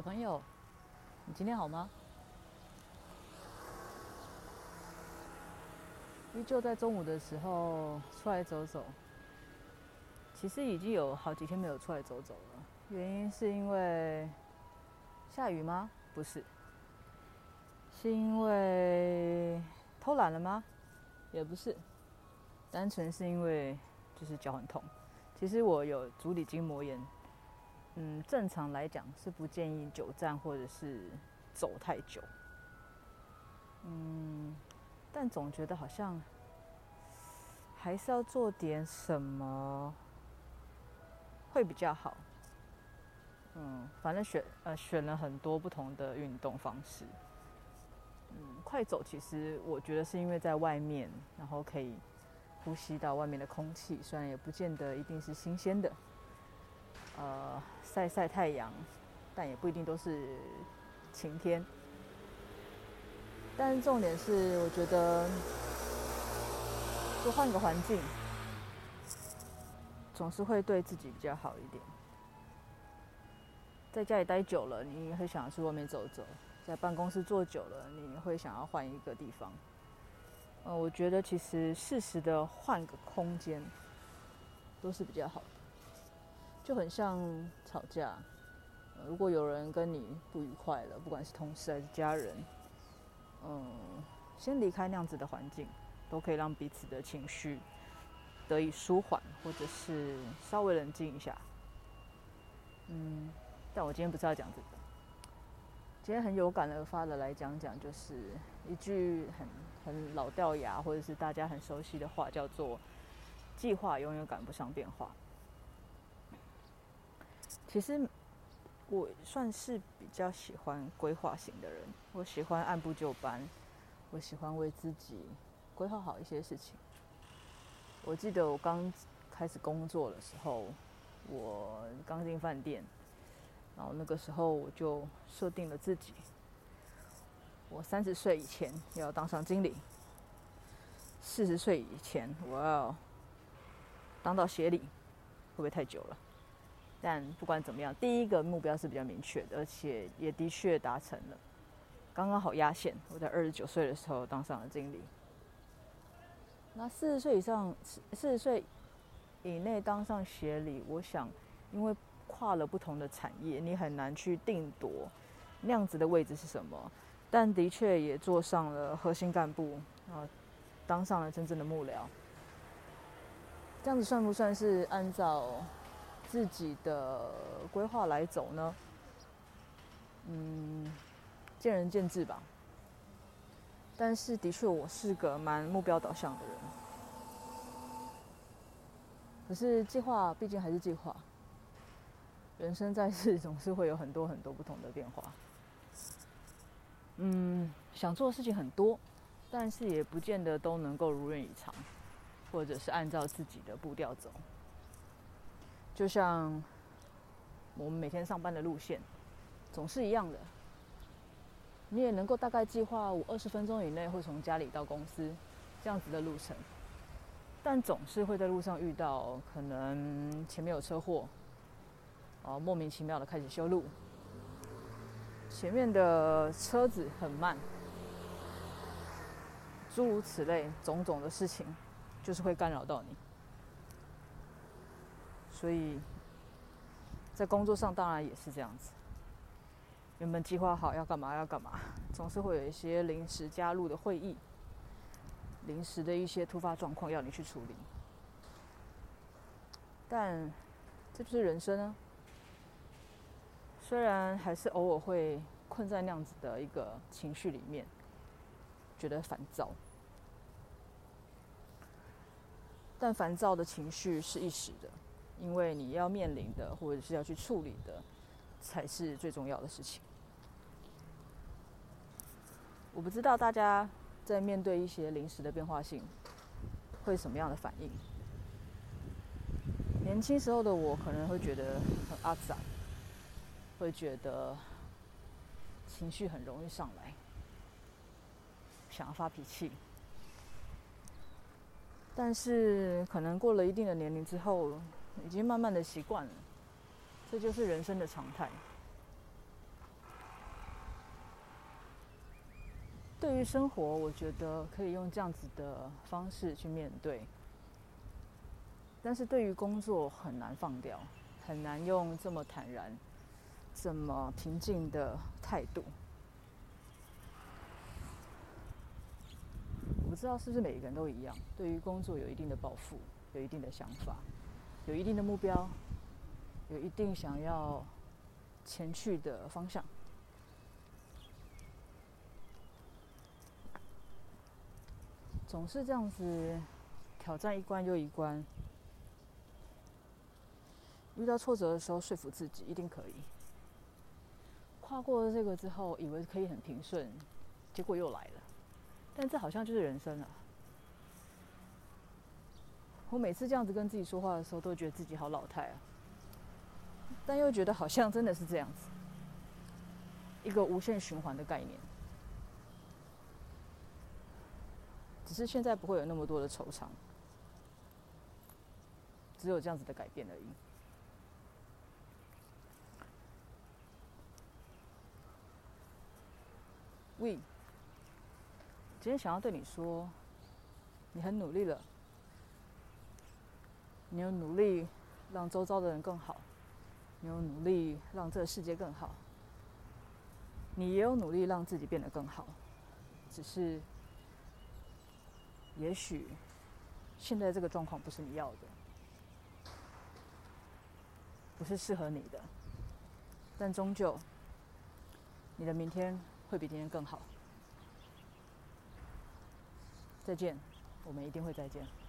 的朋友，你今天好吗？依旧在中午的时候出来走走。其实已经有好几天没有出来走走了，原因是因为下雨吗？不是，是因为偷懒了吗？也不是，单纯是因为就是脚很痛。其实我有足底筋膜炎。嗯，正常来讲是不建议久站或者是走太久。嗯，但总觉得好像还是要做点什么会比较好。嗯，反正选呃选了很多不同的运动方式。嗯，快走其实我觉得是因为在外面，然后可以呼吸到外面的空气，虽然也不见得一定是新鲜的。呃，晒晒太阳，但也不一定都是晴天。但重点是，我觉得就换个环境，总是会对自己比较好一点。在家里待久了，你会想要去外面走走；在办公室坐久了，你会想要换一个地方。呃，我觉得其实适时的换个空间，都是比较好的。就很像吵架，如果有人跟你不愉快了，不管是同事还是家人，嗯，先离开那样子的环境，都可以让彼此的情绪得以舒缓，或者是稍微冷静一下。嗯，但我今天不是要讲这个，今天很有感而发的来讲讲，就是一句很很老掉牙，或者是大家很熟悉的话，叫做“计划永远赶不上变化”。其实我算是比较喜欢规划型的人，我喜欢按部就班，我喜欢为自己规划好一些事情。我记得我刚开始工作的时候，我刚进饭店，然后那个时候我就设定了自己，我三十岁以前要当上经理，四十岁以前我要当到协理，会不会太久了？但不管怎么样，第一个目标是比较明确的，而且也的确达成了，刚刚好压线。我在二十九岁的时候当上了经理。那四十岁以上，四十岁以内当上协理，我想，因为跨了不同的产业，你很难去定夺那样子的位置是什么。但的确也坐上了核心干部啊，当上了真正的幕僚。这样子算不算是按照？自己的规划来走呢，嗯，见仁见智吧。但是的确，我是个蛮目标导向的人。可是计划毕竟还是计划，人生在世 总是会有很多很多不同的变化。嗯，想做的事情很多，但是也不见得都能够如愿以偿，或者是按照自己的步调走。就像我们每天上班的路线，总是一样的。你也能够大概计划我二十分钟以内会从家里到公司这样子的路程，但总是会在路上遇到可能前面有车祸，哦，莫名其妙的开始修路，前面的车子很慢，诸如此类种种的事情，就是会干扰到你。所以，在工作上当然也是这样子。原本计划好要干嘛要干嘛，总是会有一些临时加入的会议，临时的一些突发状况要你去处理。但这不是人生啊。虽然还是偶尔会困在那样子的一个情绪里面，觉得烦躁，但烦躁的情绪是一时的。因为你要面临的，或者是要去处理的，才是最重要的事情。我不知道大家在面对一些临时的变化性，会什么样的反应。年轻时候的我可能会觉得很阿杂，会觉得情绪很容易上来，想要发脾气。但是可能过了一定的年龄之后，已经慢慢的习惯了，这就是人生的常态。对于生活，我觉得可以用这样子的方式去面对，但是对于工作很难放掉，很难用这么坦然、这么平静的态度。我不知道是不是每一个人都一样，对于工作有一定的抱负，有一定的想法。有一定的目标，有一定想要前去的方向。总是这样子挑战一关又一关。遇到挫折的时候，说服自己一定可以。跨过了这个之后，以为可以很平顺，结果又来了。但这好像就是人生了！我每次这样子跟自己说话的时候，都觉得自己好老态啊。但又觉得好像真的是这样子，一个无限循环的概念。只是现在不会有那么多的惆怅，只有这样子的改变而已。喂，今天想要对你说，你很努力了，你有努力让周遭的人更好，你有努力让这个世界更好，你也有努力让自己变得更好，只是，也许现在这个状况不是你要的，不是适合你的，但终究，你的明天。会比今天更好。再见，我们一定会再见。